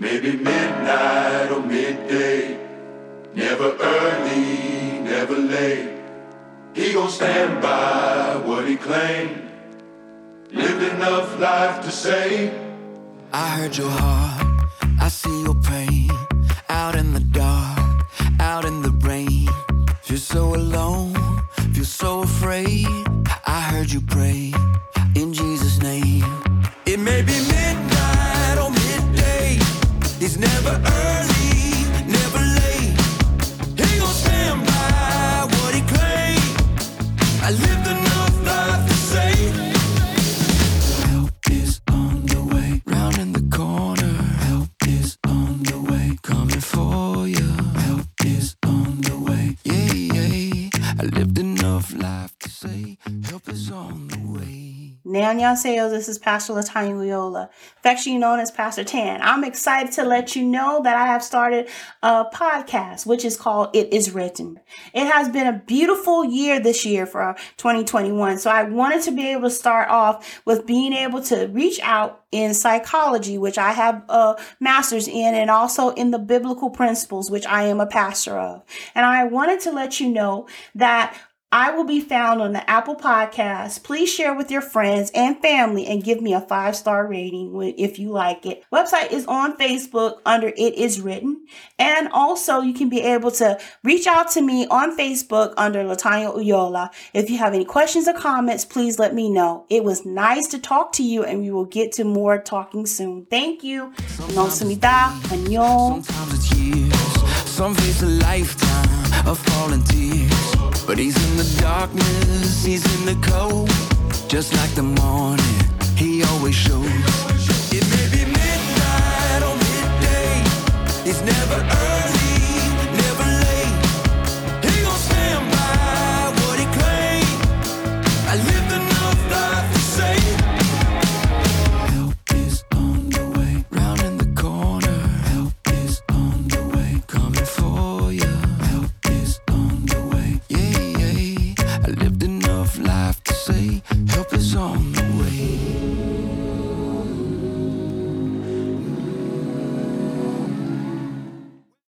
Maybe midnight or midday. Never early, never late. He gon' stand by what he claimed. Lived enough life to say. I heard your heart, I see your pain. Out in the dark, out in the rain. Feel so alone, feel so afraid. I heard you pray in Jesus' name. Lived enough life to say. Help is on the way, Annyeonghaseyo, this is Pastor Latanya Uyola, affectionately known as Pastor Tan. I'm excited to let you know that I have started a podcast, which is called It Is Written. It has been a beautiful year this year for 2021. So I wanted to be able to start off with being able to reach out in psychology, which I have a master's in, and also in the biblical principles, which I am a pastor of. And I wanted to let you know that I will be found on the Apple Podcast. Please share with your friends and family and give me a five star rating if you like it. Website is on Facebook under It Is Written. And also, you can be able to reach out to me on Facebook under Latanya Uyola. If you have any questions or comments, please let me know. It was nice to talk to you, and we will get to more talking soon. Thank you. Sometimes it's years, some face a lifetime of falling tears. But he's in the darkness, he's in the cold. Just like the morning, he always shows.